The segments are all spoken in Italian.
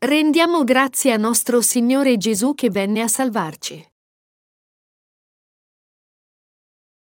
Rendiamo grazie a nostro Signore Gesù che venne a salvarci.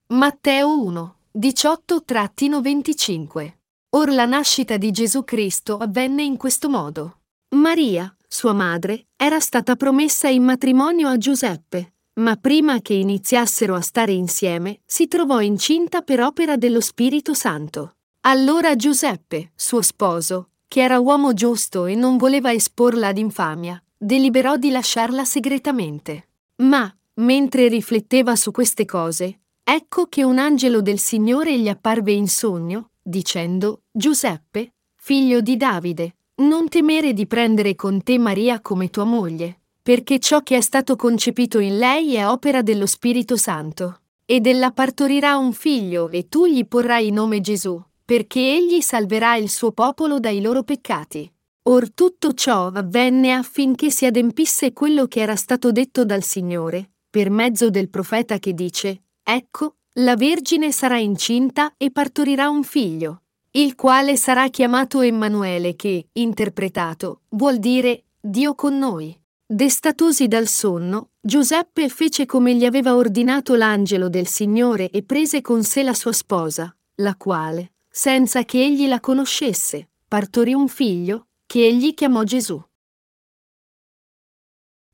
Matteo 1, 18-25 Or la nascita di Gesù Cristo avvenne in questo modo. Maria, sua madre, era stata promessa in matrimonio a Giuseppe, ma prima che iniziassero a stare insieme, si trovò incinta per opera dello Spirito Santo. Allora Giuseppe, suo sposo, che era uomo giusto e non voleva esporla ad infamia, deliberò di lasciarla segretamente. Ma, mentre rifletteva su queste cose, ecco che un angelo del Signore gli apparve in sogno, dicendo, Giuseppe, figlio di Davide, non temere di prendere con te Maria come tua moglie, perché ciò che è stato concepito in lei è opera dello Spirito Santo. Ed ella partorirà un figlio e tu gli porrai nome Gesù, perché egli salverà il suo popolo dai loro peccati. Or tutto ciò avvenne affinché si adempisse quello che era stato detto dal Signore, per mezzo del profeta che dice, Ecco, la Vergine sarà incinta e partorirà un figlio, il quale sarà chiamato Emanuele che, interpretato, vuol dire Dio con noi. Destatosi dal sonno, Giuseppe fece come gli aveva ordinato l'angelo del Signore e prese con sé la sua sposa, la quale, senza che egli la conoscesse, partorì un figlio, che egli chiamò Gesù.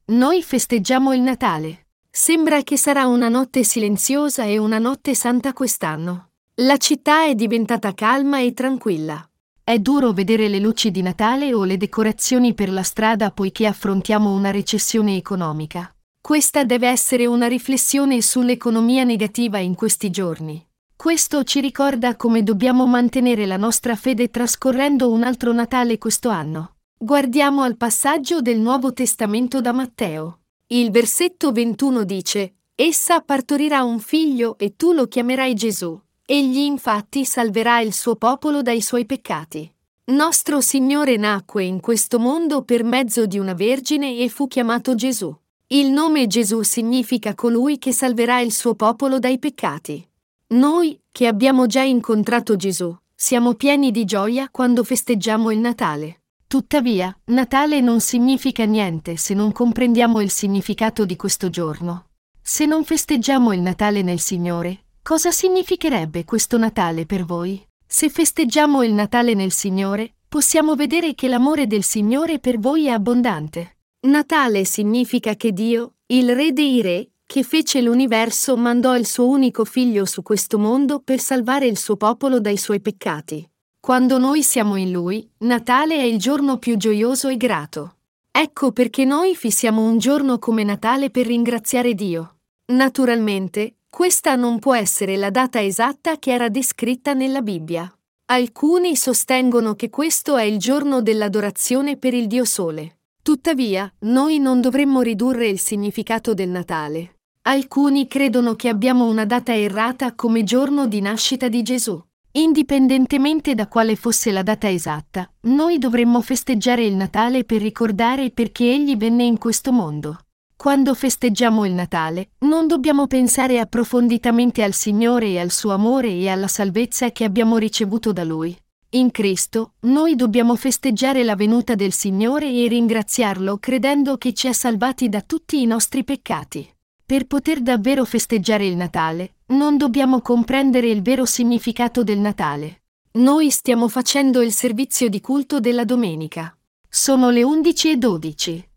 Noi festeggiamo il Natale. Sembra che sarà una notte silenziosa e una notte santa quest'anno. La città è diventata calma e tranquilla. È duro vedere le luci di Natale o le decorazioni per la strada poiché affrontiamo una recessione economica. Questa deve essere una riflessione sull'economia negativa in questi giorni. Questo ci ricorda come dobbiamo mantenere la nostra fede trascorrendo un altro Natale questo anno. Guardiamo al passaggio del Nuovo Testamento da Matteo. Il versetto 21 dice, Essa partorirà un figlio e tu lo chiamerai Gesù Egli infatti salverà il suo popolo dai suoi peccati. Nostro Signore nacque in questo mondo per mezzo di una vergine e fu chiamato Gesù. Il nome Gesù significa colui che salverà il suo popolo dai peccati. Noi, che abbiamo già incontrato Gesù, siamo pieni di gioia quando festeggiamo il Natale. Tuttavia, Natale non significa niente se non comprendiamo il significato di questo giorno. Se non festeggiamo il Natale nel Signore, Cosa significherebbe questo Natale per voi? Se festeggiamo il Natale nel Signore, possiamo vedere che l'amore del Signore per voi è abbondante. Natale significa che Dio, il Re dei Re, che fece l'universo, mandò il suo unico figlio su questo mondo per salvare il suo popolo dai suoi peccati. Quando noi siamo in Lui, Natale è il giorno più gioioso e grato. Ecco perché noi fissiamo un giorno come Natale per ringraziare Dio. Naturalmente, questa non può essere la data esatta che era descritta nella Bibbia. Alcuni sostengono che questo è il giorno dell'adorazione per il Dio Sole. Tuttavia, noi non dovremmo ridurre il significato del Natale. Alcuni credono che abbiamo una data errata come giorno di nascita di Gesù. Indipendentemente da quale fosse la data esatta, noi dovremmo festeggiare il Natale per ricordare perché Egli venne in questo mondo. Quando festeggiamo il Natale, non dobbiamo pensare approfonditamente al Signore e al suo amore e alla salvezza che abbiamo ricevuto da Lui. In Cristo, noi dobbiamo festeggiare la venuta del Signore e ringraziarlo credendo che ci ha salvati da tutti i nostri peccati. Per poter davvero festeggiare il Natale, non dobbiamo comprendere il vero significato del Natale. Noi stiamo facendo il servizio di culto della domenica. Sono le 11 e 12.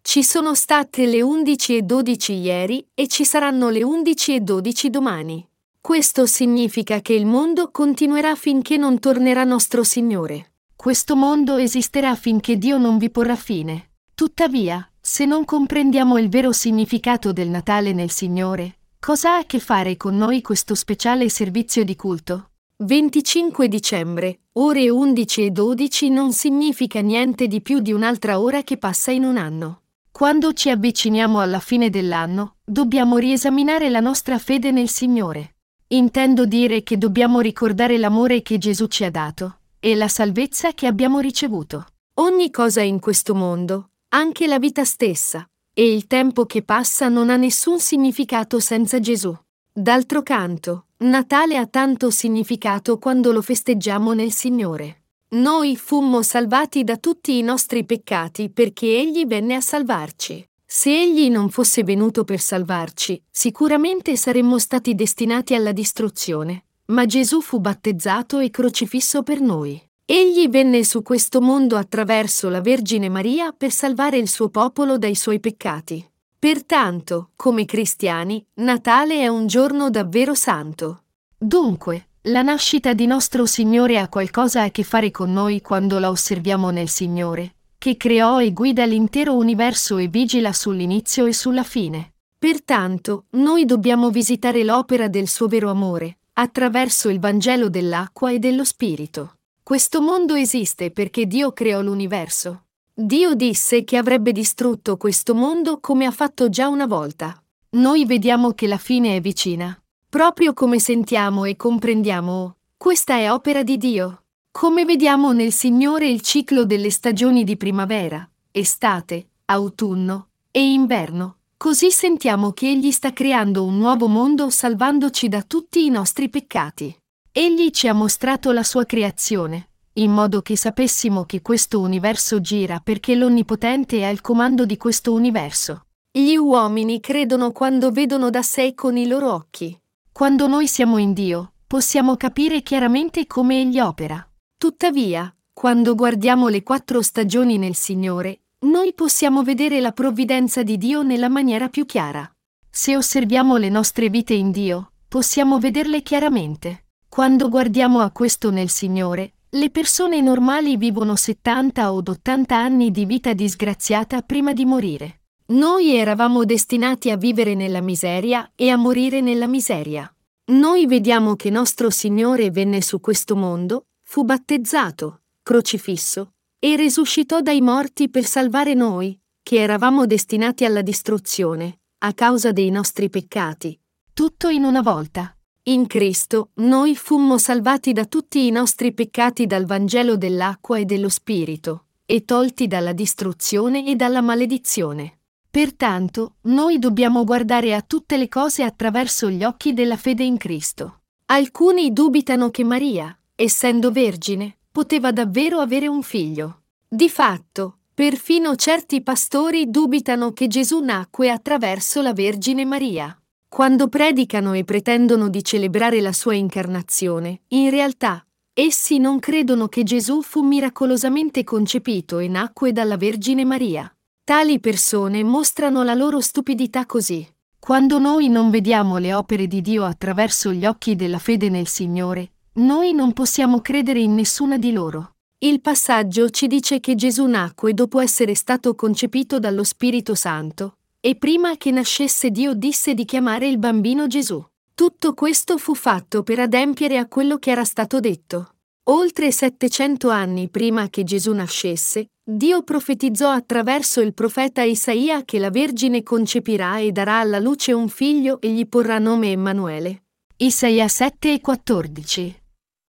Ci sono state le 11 e 12 ieri e ci saranno le 11 e 12 domani. Questo significa che il mondo continuerà finché non tornerà nostro Signore. Questo mondo esisterà finché Dio non vi porrà fine. Tuttavia, se non comprendiamo il vero significato del Natale nel Signore, cosa ha a che fare con noi questo speciale servizio di culto? 25 dicembre, ore 11 e 12 non significa niente di più di un'altra ora che passa in un anno. Quando ci avviciniamo alla fine dell'anno, dobbiamo riesaminare la nostra fede nel Signore. Intendo dire che dobbiamo ricordare l'amore che Gesù ci ha dato e la salvezza che abbiamo ricevuto. Ogni cosa in questo mondo, anche la vita stessa, e il tempo che passa non ha nessun significato senza Gesù. D'altro canto, Natale ha tanto significato quando lo festeggiamo nel Signore. Noi fummo salvati da tutti i nostri peccati perché Egli venne a salvarci. Se Egli non fosse venuto per salvarci, sicuramente saremmo stati destinati alla distruzione. Ma Gesù fu battezzato e crocifisso per noi. Egli venne su questo mondo attraverso la Vergine Maria per salvare il suo popolo dai suoi peccati. Pertanto, come cristiani, Natale è un giorno davvero santo. Dunque, la nascita di nostro Signore ha qualcosa a che fare con noi quando la osserviamo nel Signore, che creò e guida l'intero universo e vigila sull'inizio e sulla fine. Pertanto, noi dobbiamo visitare l'opera del suo vero amore, attraverso il Vangelo dell'acqua e dello Spirito. Questo mondo esiste perché Dio creò l'universo. Dio disse che avrebbe distrutto questo mondo come ha fatto già una volta. Noi vediamo che la fine è vicina. Proprio come sentiamo e comprendiamo, questa è opera di Dio. Come vediamo nel Signore il ciclo delle stagioni di primavera, estate, autunno e inverno, così sentiamo che Egli sta creando un nuovo mondo salvandoci da tutti i nostri peccati. Egli ci ha mostrato la sua creazione, in modo che sapessimo che questo universo gira perché l'Onnipotente è al comando di questo universo. Gli uomini credono quando vedono da sé con i loro occhi. Quando noi siamo in Dio, possiamo capire chiaramente come Egli opera. Tuttavia, quando guardiamo le quattro stagioni nel Signore, noi possiamo vedere la provvidenza di Dio nella maniera più chiara. Se osserviamo le nostre vite in Dio, possiamo vederle chiaramente. Quando guardiamo a questo nel Signore, le persone normali vivono 70 o 80 anni di vita disgraziata prima di morire. Noi eravamo destinati a vivere nella miseria e a morire nella miseria. Noi vediamo che nostro Signore venne su questo mondo, fu battezzato, crocifisso e risuscitò dai morti per salvare noi, che eravamo destinati alla distruzione, a causa dei nostri peccati. Tutto in una volta. In Cristo noi fummo salvati da tutti i nostri peccati dal Vangelo dell'acqua e dello Spirito, e tolti dalla distruzione e dalla maledizione. Pertanto, noi dobbiamo guardare a tutte le cose attraverso gli occhi della fede in Cristo. Alcuni dubitano che Maria, essendo vergine, poteva davvero avere un figlio. Di fatto, perfino certi pastori dubitano che Gesù nacque attraverso la Vergine Maria. Quando predicano e pretendono di celebrare la sua incarnazione, in realtà, essi non credono che Gesù fu miracolosamente concepito e nacque dalla Vergine Maria. Tali persone mostrano la loro stupidità così. Quando noi non vediamo le opere di Dio attraverso gli occhi della fede nel Signore, noi non possiamo credere in nessuna di loro. Il passaggio ci dice che Gesù nacque dopo essere stato concepito dallo Spirito Santo, e prima che nascesse Dio disse di chiamare il bambino Gesù. Tutto questo fu fatto per adempiere a quello che era stato detto. Oltre 700 anni prima che Gesù nascesse, Dio profetizzò attraverso il profeta Isaia che la Vergine concepirà e darà alla luce un figlio e gli porrà nome Emanuele. Isaia 7 e 14.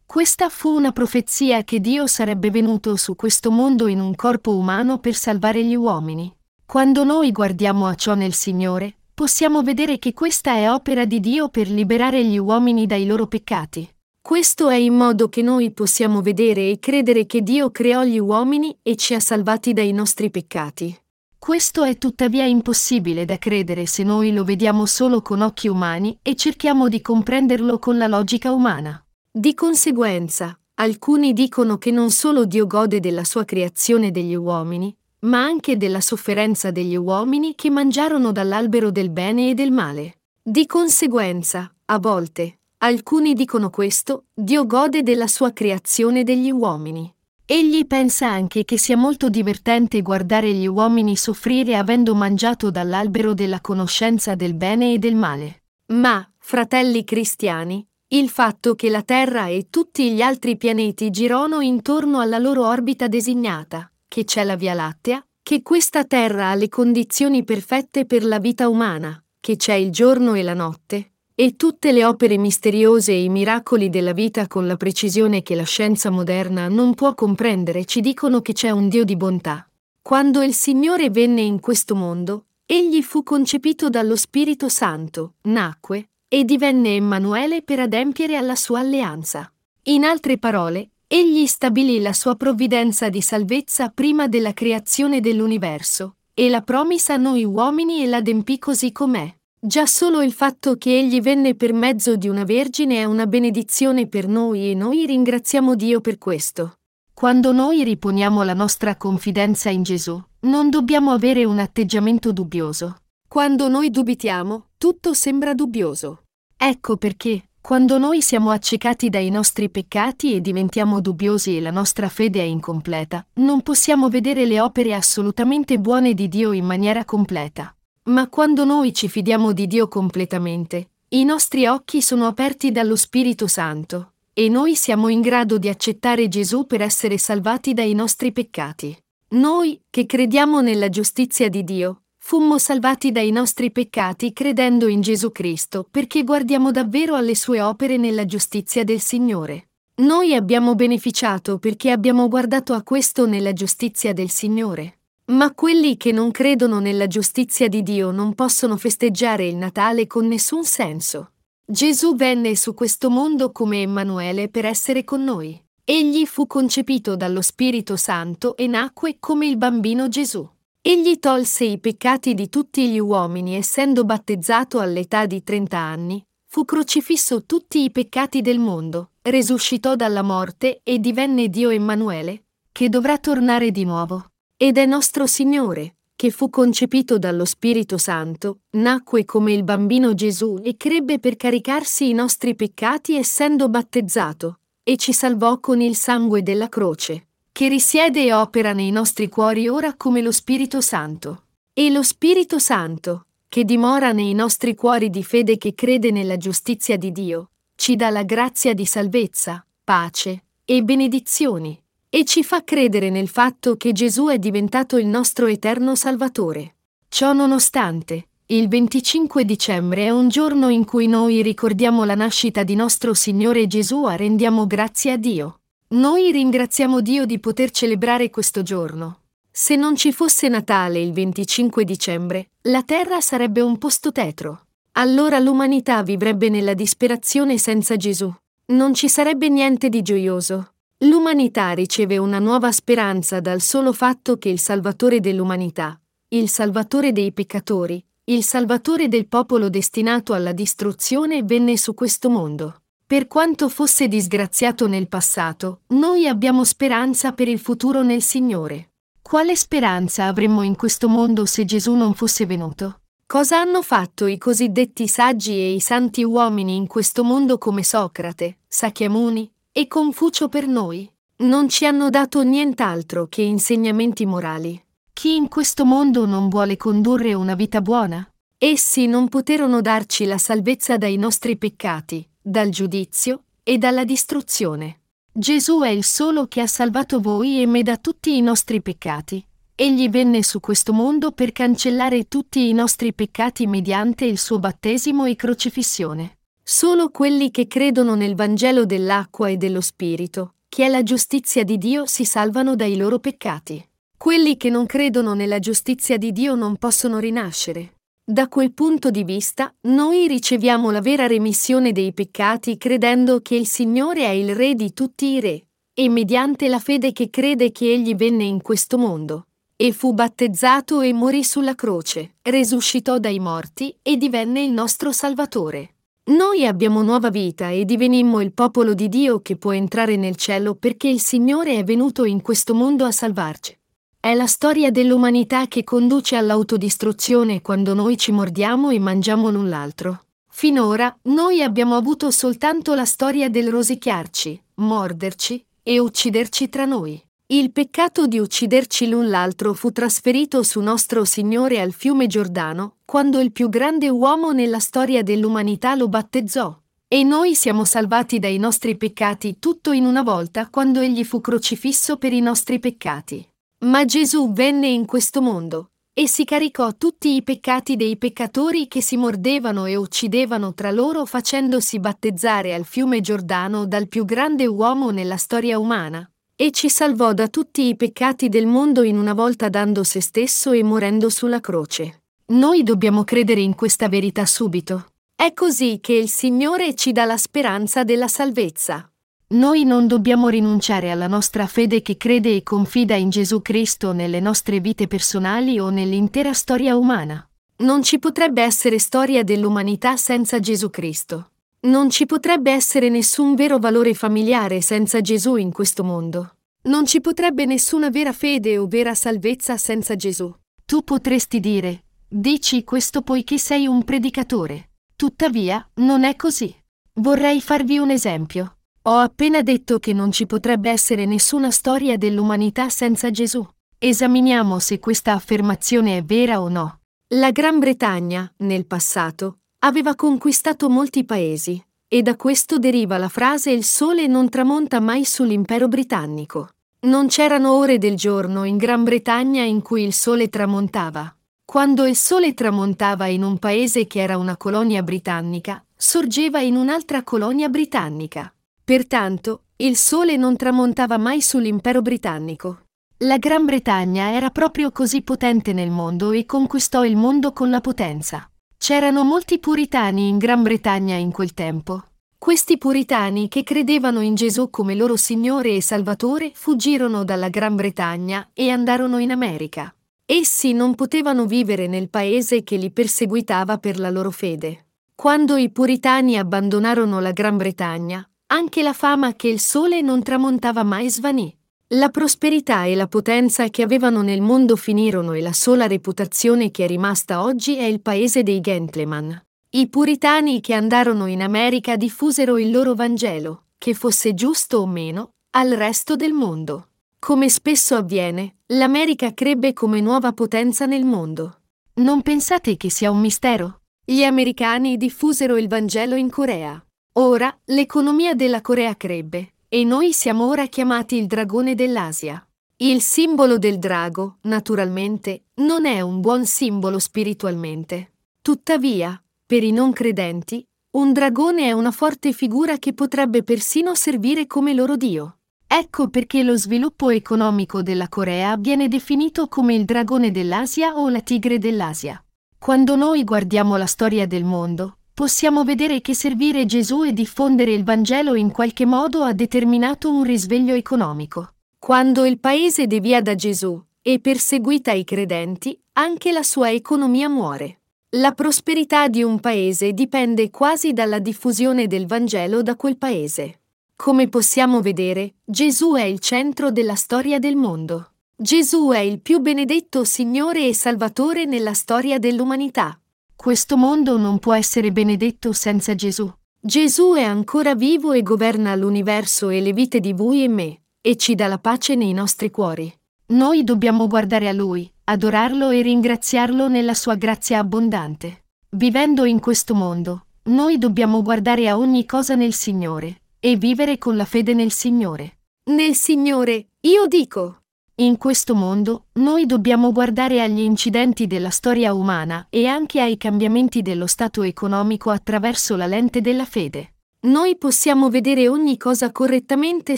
Questa fu una profezia che Dio sarebbe venuto su questo mondo in un corpo umano per salvare gli uomini. Quando noi guardiamo a ciò nel Signore, possiamo vedere che questa è opera di Dio per liberare gli uomini dai loro peccati. Questo è in modo che noi possiamo vedere e credere che Dio creò gli uomini e ci ha salvati dai nostri peccati. Questo è tuttavia impossibile da credere se noi lo vediamo solo con occhi umani e cerchiamo di comprenderlo con la logica umana. Di conseguenza, alcuni dicono che non solo Dio gode della sua creazione degli uomini, ma anche della sofferenza degli uomini che mangiarono dall'albero del bene e del male. Di conseguenza, a volte, Alcuni dicono questo, Dio gode della sua creazione degli uomini. Egli pensa anche che sia molto divertente guardare gli uomini soffrire avendo mangiato dall'albero della conoscenza del bene e del male. Ma, fratelli cristiani, il fatto che la Terra e tutti gli altri pianeti girano intorno alla loro orbita designata, che c'è la Via Lattea, che questa Terra ha le condizioni perfette per la vita umana, che c'è il giorno e la notte, e tutte le opere misteriose e i miracoli della vita con la precisione che la scienza moderna non può comprendere ci dicono che c'è un Dio di bontà. Quando il Signore venne in questo mondo, egli fu concepito dallo Spirito Santo, nacque e divenne Emanuele per adempiere alla sua alleanza. In altre parole, Egli stabilì la sua provvidenza di salvezza prima della creazione dell'universo, e la promessa a noi uomini e l'adempì così com'è. Già solo il fatto che egli venne per mezzo di una vergine è una benedizione per noi e noi ringraziamo Dio per questo. Quando noi riponiamo la nostra confidenza in Gesù, non dobbiamo avere un atteggiamento dubbioso. Quando noi dubitiamo, tutto sembra dubbioso. Ecco perché, quando noi siamo accecati dai nostri peccati e diventiamo dubbiosi e la nostra fede è incompleta, non possiamo vedere le opere assolutamente buone di Dio in maniera completa. Ma quando noi ci fidiamo di Dio completamente, i nostri occhi sono aperti dallo Spirito Santo, e noi siamo in grado di accettare Gesù per essere salvati dai nostri peccati. Noi, che crediamo nella giustizia di Dio, Fummo salvati dai nostri peccati credendo in Gesù Cristo perché guardiamo davvero alle sue opere nella giustizia del Signore. Noi abbiamo beneficiato perché abbiamo guardato a questo nella giustizia del Signore. Ma quelli che non credono nella giustizia di Dio non possono festeggiare il Natale con nessun senso. Gesù venne su questo mondo come Emanuele per essere con noi. Egli fu concepito dallo Spirito Santo e nacque come il bambino Gesù. Egli tolse i peccati di tutti gli uomini essendo battezzato all'età di 30 anni, fu crocifisso tutti i peccati del mondo, resuscitò dalla morte e divenne Dio Emanuele, che dovrà tornare di nuovo. Ed è nostro Signore, che fu concepito dallo Spirito Santo, nacque come il bambino Gesù e crebbe per caricarsi i nostri peccati essendo battezzato, e ci salvò con il sangue della croce che risiede e opera nei nostri cuori ora come lo Spirito Santo. E lo Spirito Santo, che dimora nei nostri cuori di fede che crede nella giustizia di Dio, ci dà la grazia di salvezza, pace e benedizioni, e ci fa credere nel fatto che Gesù è diventato il nostro eterno Salvatore. Ciò nonostante, il 25 dicembre è un giorno in cui noi ricordiamo la nascita di nostro Signore Gesù e rendiamo grazie a Dio. Noi ringraziamo Dio di poter celebrare questo giorno. Se non ci fosse Natale il 25 dicembre, la Terra sarebbe un posto tetro. Allora l'umanità vivrebbe nella disperazione senza Gesù. Non ci sarebbe niente di gioioso. L'umanità riceve una nuova speranza dal solo fatto che il Salvatore dell'umanità, il Salvatore dei peccatori, il Salvatore del popolo destinato alla distruzione venne su questo mondo. Per quanto fosse disgraziato nel passato, noi abbiamo speranza per il futuro nel Signore. Quale speranza avremmo in questo mondo se Gesù non fosse venuto? Cosa hanno fatto i cosiddetti saggi e i santi uomini in questo mondo come Socrate, Sakyamuni e Confucio per noi? Non ci hanno dato nient'altro che insegnamenti morali. Chi in questo mondo non vuole condurre una vita buona? Essi non poterono darci la salvezza dai nostri peccati, dal giudizio e dalla distruzione. Gesù è il solo che ha salvato voi e me da tutti i nostri peccati. Egli venne su questo mondo per cancellare tutti i nostri peccati mediante il suo battesimo e crocifissione. Solo quelli che credono nel Vangelo dell'acqua e dello Spirito, che è la giustizia di Dio, si salvano dai loro peccati. Quelli che non credono nella giustizia di Dio non possono rinascere. Da quel punto di vista, noi riceviamo la vera remissione dei peccati credendo che il Signore è il Re di tutti i Re, e mediante la fede che crede che Egli venne in questo mondo, e fu battezzato e morì sulla croce, resuscitò dai morti e divenne il nostro Salvatore. Noi abbiamo nuova vita e divenimmo il popolo di Dio che può entrare nel cielo perché il Signore è venuto in questo mondo a salvarci. È la storia dell'umanità che conduce all'autodistruzione quando noi ci mordiamo e mangiamo l'un l'altro. Finora noi abbiamo avuto soltanto la storia del rosicchiarci, morderci e ucciderci tra noi. Il peccato di ucciderci l'un l'altro fu trasferito su nostro Signore al fiume Giordano, quando il più grande uomo nella storia dell'umanità lo battezzò. E noi siamo salvati dai nostri peccati tutto in una volta quando egli fu crocifisso per i nostri peccati. Ma Gesù venne in questo mondo e si caricò tutti i peccati dei peccatori che si mordevano e uccidevano tra loro facendosi battezzare al fiume Giordano dal più grande uomo nella storia umana, e ci salvò da tutti i peccati del mondo in una volta dando se stesso e morendo sulla croce. Noi dobbiamo credere in questa verità subito. È così che il Signore ci dà la speranza della salvezza. Noi non dobbiamo rinunciare alla nostra fede che crede e confida in Gesù Cristo nelle nostre vite personali o nell'intera storia umana. Non ci potrebbe essere storia dell'umanità senza Gesù Cristo. Non ci potrebbe essere nessun vero valore familiare senza Gesù in questo mondo. Non ci potrebbe nessuna vera fede o vera salvezza senza Gesù. Tu potresti dire, dici questo poiché sei un predicatore. Tuttavia, non è così. Vorrei farvi un esempio. Ho appena detto che non ci potrebbe essere nessuna storia dell'umanità senza Gesù. Esaminiamo se questa affermazione è vera o no. La Gran Bretagna, nel passato, aveva conquistato molti paesi, e da questo deriva la frase il sole non tramonta mai sull'impero britannico. Non c'erano ore del giorno in Gran Bretagna in cui il sole tramontava. Quando il sole tramontava in un paese che era una colonia britannica, sorgeva in un'altra colonia britannica. Pertanto, il sole non tramontava mai sull'impero britannico. La Gran Bretagna era proprio così potente nel mondo e conquistò il mondo con la potenza. C'erano molti puritani in Gran Bretagna in quel tempo. Questi puritani che credevano in Gesù come loro Signore e Salvatore fuggirono dalla Gran Bretagna e andarono in America. Essi non potevano vivere nel paese che li perseguitava per la loro fede. Quando i puritani abbandonarono la Gran Bretagna, anche la fama che il sole non tramontava mai svanì. La prosperità e la potenza che avevano nel mondo finirono e la sola reputazione che è rimasta oggi è il paese dei gentleman. I puritani che andarono in America diffusero il loro Vangelo, che fosse giusto o meno, al resto del mondo. Come spesso avviene, l'America crebbe come nuova potenza nel mondo. Non pensate che sia un mistero? Gli americani diffusero il Vangelo in Corea. Ora l'economia della Corea crebbe e noi siamo ora chiamati il dragone dell'Asia. Il simbolo del drago, naturalmente, non è un buon simbolo spiritualmente. Tuttavia, per i non credenti, un dragone è una forte figura che potrebbe persino servire come loro dio. Ecco perché lo sviluppo economico della Corea viene definito come il dragone dell'Asia o la tigre dell'Asia. Quando noi guardiamo la storia del mondo, possiamo vedere che servire Gesù e diffondere il Vangelo in qualche modo ha determinato un risveglio economico. Quando il paese devia da Gesù e perseguita i credenti, anche la sua economia muore. La prosperità di un paese dipende quasi dalla diffusione del Vangelo da quel paese. Come possiamo vedere, Gesù è il centro della storia del mondo. Gesù è il più benedetto Signore e Salvatore nella storia dell'umanità. Questo mondo non può essere benedetto senza Gesù. Gesù è ancora vivo e governa l'universo e le vite di voi e me, e ci dà la pace nei nostri cuori. Noi dobbiamo guardare a Lui, adorarlo e ringraziarlo nella sua grazia abbondante. Vivendo in questo mondo, noi dobbiamo guardare a ogni cosa nel Signore e vivere con la fede nel Signore. Nel Signore, io dico. In questo mondo, noi dobbiamo guardare agli incidenti della storia umana e anche ai cambiamenti dello stato economico attraverso la lente della fede. Noi possiamo vedere ogni cosa correttamente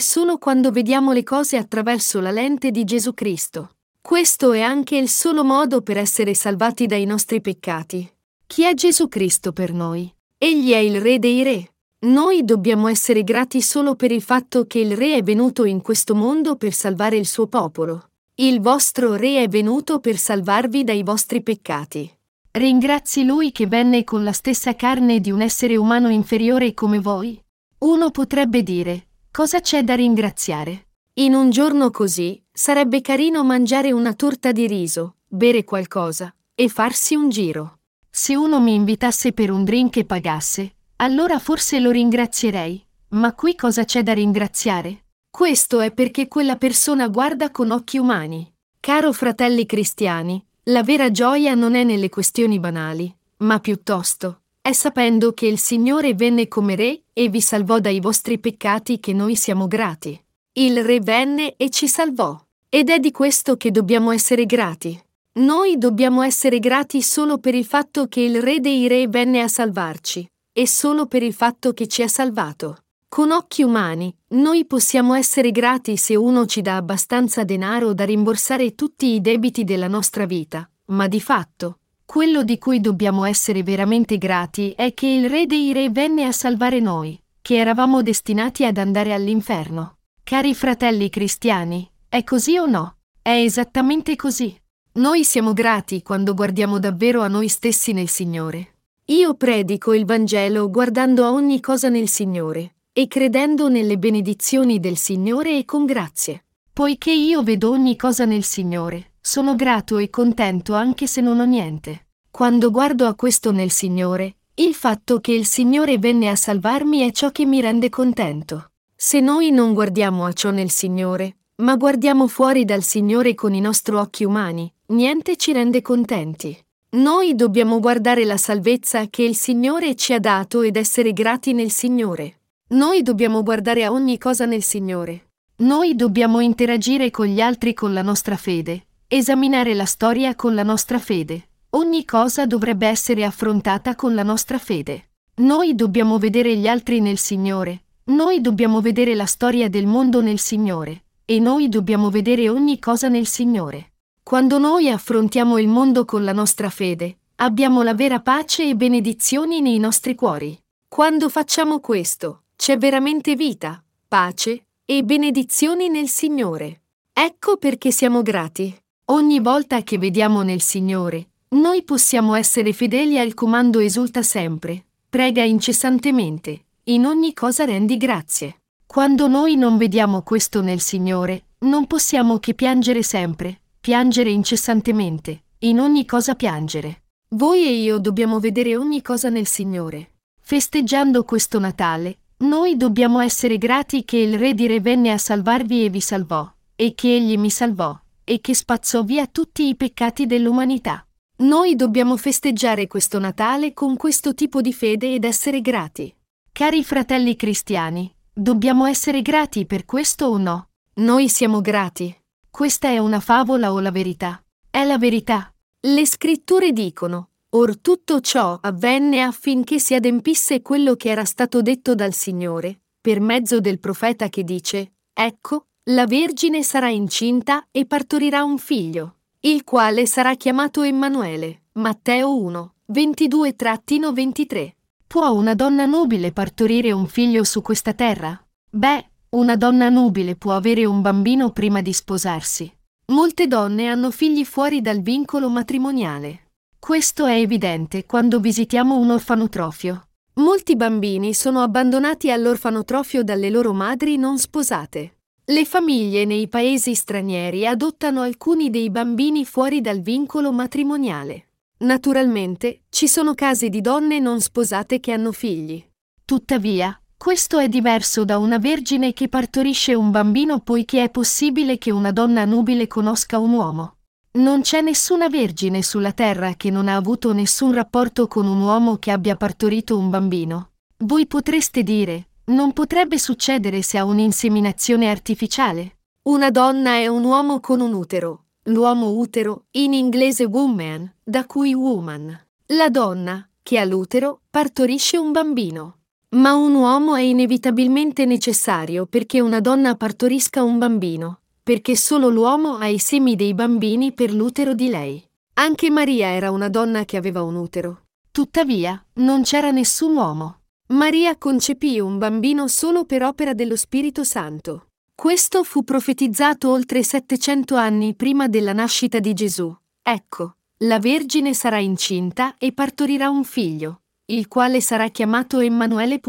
solo quando vediamo le cose attraverso la lente di Gesù Cristo. Questo è anche il solo modo per essere salvati dai nostri peccati. Chi è Gesù Cristo per noi? Egli è il Re dei Re. Noi dobbiamo essere grati solo per il fatto che il Re è venuto in questo mondo per salvare il suo popolo. Il vostro Re è venuto per salvarvi dai vostri peccati. Ringrazi Lui che venne con la stessa carne di un essere umano inferiore come voi? Uno potrebbe dire, cosa c'è da ringraziare? In un giorno così, sarebbe carino mangiare una torta di riso, bere qualcosa e farsi un giro. Se uno mi invitasse per un drink e pagasse, allora forse lo ringrazierei. Ma qui cosa c'è da ringraziare? Questo è perché quella persona guarda con occhi umani. Caro fratelli cristiani, la vera gioia non è nelle questioni banali, ma piuttosto è sapendo che il Signore venne come Re e vi salvò dai vostri peccati che noi siamo grati. Il Re venne e ci salvò. Ed è di questo che dobbiamo essere grati. Noi dobbiamo essere grati solo per il fatto che il Re dei Re venne a salvarci e solo per il fatto che ci ha salvato. Con occhi umani, noi possiamo essere grati se uno ci dà abbastanza denaro da rimborsare tutti i debiti della nostra vita, ma di fatto, quello di cui dobbiamo essere veramente grati è che il Re dei Re venne a salvare noi, che eravamo destinati ad andare all'inferno. Cari fratelli cristiani, è così o no? È esattamente così. Noi siamo grati quando guardiamo davvero a noi stessi nel Signore. Io predico il Vangelo guardando a ogni cosa nel Signore e credendo nelle benedizioni del Signore e con grazie. Poiché io vedo ogni cosa nel Signore, sono grato e contento anche se non ho niente. Quando guardo a questo nel Signore, il fatto che il Signore venne a salvarmi è ciò che mi rende contento. Se noi non guardiamo a ciò nel Signore, ma guardiamo fuori dal Signore con i nostri occhi umani, niente ci rende contenti. Noi dobbiamo guardare la salvezza che il Signore ci ha dato ed essere grati nel Signore. Noi dobbiamo guardare a ogni cosa nel Signore. Noi dobbiamo interagire con gli altri con la nostra fede, esaminare la storia con la nostra fede. Ogni cosa dovrebbe essere affrontata con la nostra fede. Noi dobbiamo vedere gli altri nel Signore. Noi dobbiamo vedere la storia del mondo nel Signore. E noi dobbiamo vedere ogni cosa nel Signore. Quando noi affrontiamo il mondo con la nostra fede, abbiamo la vera pace e benedizioni nei nostri cuori. Quando facciamo questo, c'è veramente vita, pace e benedizioni nel Signore. Ecco perché siamo grati. Ogni volta che vediamo nel Signore, noi possiamo essere fedeli al comando esulta sempre, prega incessantemente, in ogni cosa rendi grazie. Quando noi non vediamo questo nel Signore, non possiamo che piangere sempre, piangere incessantemente, in ogni cosa piangere. Voi e io dobbiamo vedere ogni cosa nel Signore. Festeggiando questo Natale, noi dobbiamo essere grati che il Re di Re venne a salvarvi e vi salvò, e che Egli mi salvò, e che spazzò via tutti i peccati dell'umanità. Noi dobbiamo festeggiare questo Natale con questo tipo di fede ed essere grati. Cari fratelli cristiani, Dobbiamo essere grati per questo o no? Noi siamo grati. Questa è una favola o la verità? È la verità. Le scritture dicono, Or tutto ciò avvenne affinché si adempisse quello che era stato detto dal Signore, per mezzo del profeta che dice, Ecco, la Vergine sarà incinta e partorirà un figlio, il quale sarà chiamato Emanuele. Matteo 1, 22-23. Può una donna nubile partorire un figlio su questa terra? Beh, una donna nubile può avere un bambino prima di sposarsi. Molte donne hanno figli fuori dal vincolo matrimoniale. Questo è evidente quando visitiamo un orfanotrofio. Molti bambini sono abbandonati all'orfanotrofio dalle loro madri non sposate. Le famiglie nei paesi stranieri adottano alcuni dei bambini fuori dal vincolo matrimoniale. Naturalmente, ci sono casi di donne non sposate che hanno figli. Tuttavia, questo è diverso da una vergine che partorisce un bambino poiché è possibile che una donna nubile conosca un uomo. Non c'è nessuna vergine sulla terra che non ha avuto nessun rapporto con un uomo che abbia partorito un bambino. Voi potreste dire, non potrebbe succedere se ha un'inseminazione artificiale. Una donna è un uomo con un utero, l'uomo utero, in inglese woman, da cui woman. La donna, che ha l'utero, partorisce un bambino. Ma un uomo è inevitabilmente necessario perché una donna partorisca un bambino, perché solo l'uomo ha i semi dei bambini per l'utero di lei. Anche Maria era una donna che aveva un utero. Tuttavia, non c'era nessun uomo. Maria concepì un bambino solo per opera dello Spirito Santo. Questo fu profetizzato oltre 700 anni prima della nascita di Gesù. Ecco, la Vergine sarà incinta e partorirà un figlio, il quale sarà chiamato Emanuele.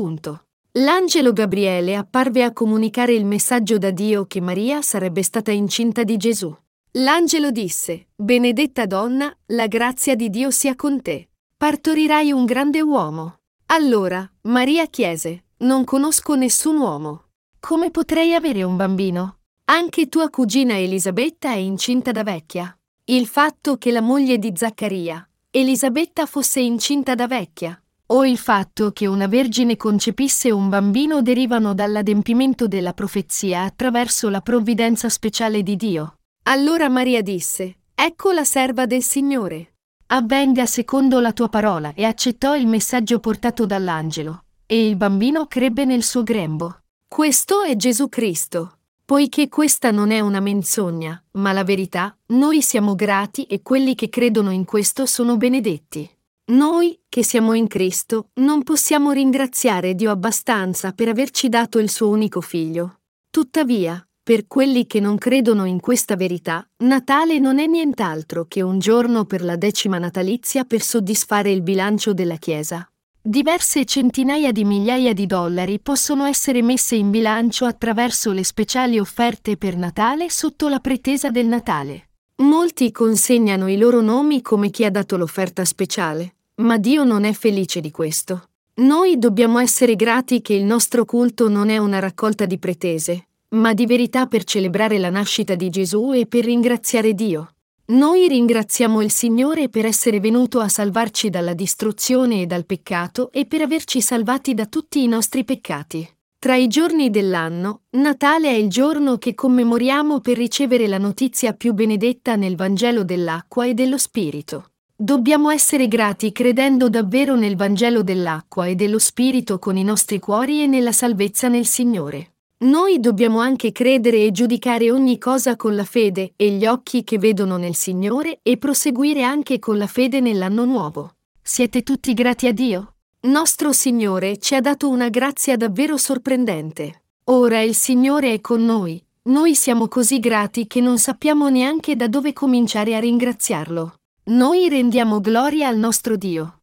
L'angelo Gabriele apparve a comunicare il messaggio da Dio che Maria sarebbe stata incinta di Gesù. L'angelo disse, Benedetta donna, la grazia di Dio sia con te. Partorirai un grande uomo. Allora, Maria chiese, Non conosco nessun uomo. Come potrei avere un bambino? Anche tua cugina Elisabetta è incinta da vecchia. Il fatto che la moglie di Zaccaria, Elisabetta, fosse incinta da vecchia, o il fatto che una vergine concepisse un bambino derivano dall'adempimento della profezia attraverso la provvidenza speciale di Dio. Allora Maria disse, Ecco la serva del Signore. Avvenga secondo la tua parola e accettò il messaggio portato dall'angelo, e il bambino crebbe nel suo grembo. Questo è Gesù Cristo. Poiché questa non è una menzogna, ma la verità, noi siamo grati e quelli che credono in questo sono benedetti. Noi, che siamo in Cristo, non possiamo ringraziare Dio abbastanza per averci dato il suo unico figlio. Tuttavia, per quelli che non credono in questa verità, Natale non è nient'altro che un giorno per la decima natalizia per soddisfare il bilancio della Chiesa. Diverse centinaia di migliaia di dollari possono essere messe in bilancio attraverso le speciali offerte per Natale sotto la pretesa del Natale. Molti consegnano i loro nomi come chi ha dato l'offerta speciale, ma Dio non è felice di questo. Noi dobbiamo essere grati che il nostro culto non è una raccolta di pretese, ma di verità per celebrare la nascita di Gesù e per ringraziare Dio. Noi ringraziamo il Signore per essere venuto a salvarci dalla distruzione e dal peccato e per averci salvati da tutti i nostri peccati. Tra i giorni dell'anno, Natale è il giorno che commemoriamo per ricevere la notizia più benedetta nel Vangelo dell'acqua e dello Spirito. Dobbiamo essere grati credendo davvero nel Vangelo dell'acqua e dello Spirito con i nostri cuori e nella salvezza nel Signore. Noi dobbiamo anche credere e giudicare ogni cosa con la fede e gli occhi che vedono nel Signore e proseguire anche con la fede nell'anno nuovo. Siete tutti grati a Dio? Nostro Signore ci ha dato una grazia davvero sorprendente. Ora il Signore è con noi. Noi siamo così grati che non sappiamo neanche da dove cominciare a ringraziarlo. Noi rendiamo gloria al nostro Dio.